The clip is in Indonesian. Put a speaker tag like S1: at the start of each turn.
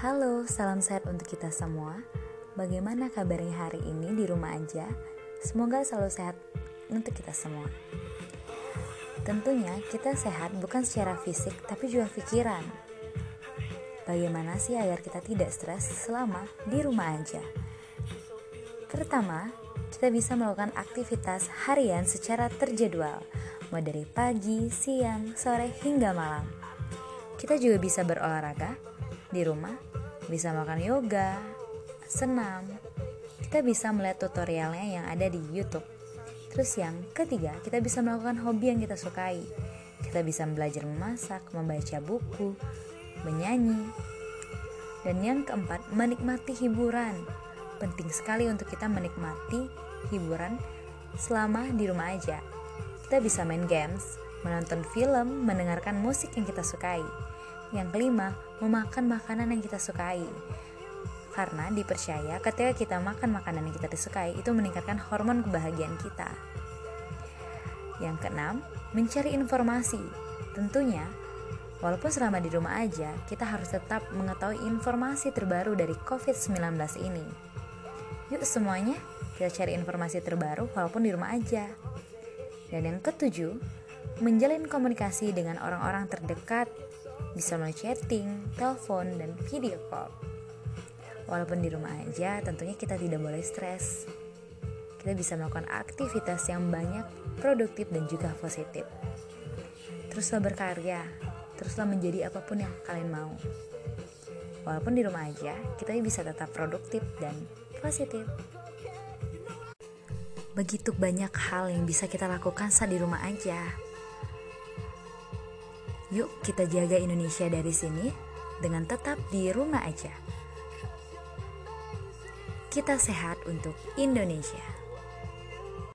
S1: Halo, salam sehat untuk kita semua. Bagaimana kabarnya hari ini di rumah aja? Semoga selalu sehat untuk kita semua. Tentunya kita sehat bukan secara fisik tapi juga pikiran. Bagaimana sih agar kita tidak stres selama di rumah aja? Pertama, kita bisa melakukan aktivitas harian secara terjadwal, mulai dari pagi, siang, sore, hingga malam. Kita juga bisa berolahraga di rumah bisa makan yoga, senam. Kita bisa melihat tutorialnya yang ada di YouTube. Terus yang ketiga, kita bisa melakukan hobi yang kita sukai. Kita bisa belajar memasak, membaca buku, menyanyi. Dan yang keempat, menikmati hiburan. Penting sekali untuk kita menikmati hiburan selama di rumah aja. Kita bisa main games, menonton film, mendengarkan musik yang kita sukai. Yang kelima, memakan makanan yang kita sukai. Karena dipercaya ketika kita makan makanan yang kita disukai itu meningkatkan hormon kebahagiaan kita. Yang keenam, mencari informasi. Tentunya, walaupun selama di rumah aja, kita harus tetap mengetahui informasi terbaru dari COVID-19 ini. Yuk semuanya, kita cari informasi terbaru walaupun di rumah aja. Dan yang ketujuh, menjalin komunikasi dengan orang-orang terdekat bisa melalui chatting, telepon, dan video call. Walaupun di rumah aja, tentunya kita tidak boleh stres. Kita bisa melakukan aktivitas yang banyak, produktif, dan juga positif. Teruslah berkarya, teruslah menjadi apa pun yang kalian mau. Walaupun di rumah aja, kita bisa tetap produktif dan positif. Begitu banyak hal yang bisa kita lakukan saat di rumah aja. Yuk kita jaga Indonesia dari sini dengan tetap di rumah aja. Kita sehat untuk Indonesia.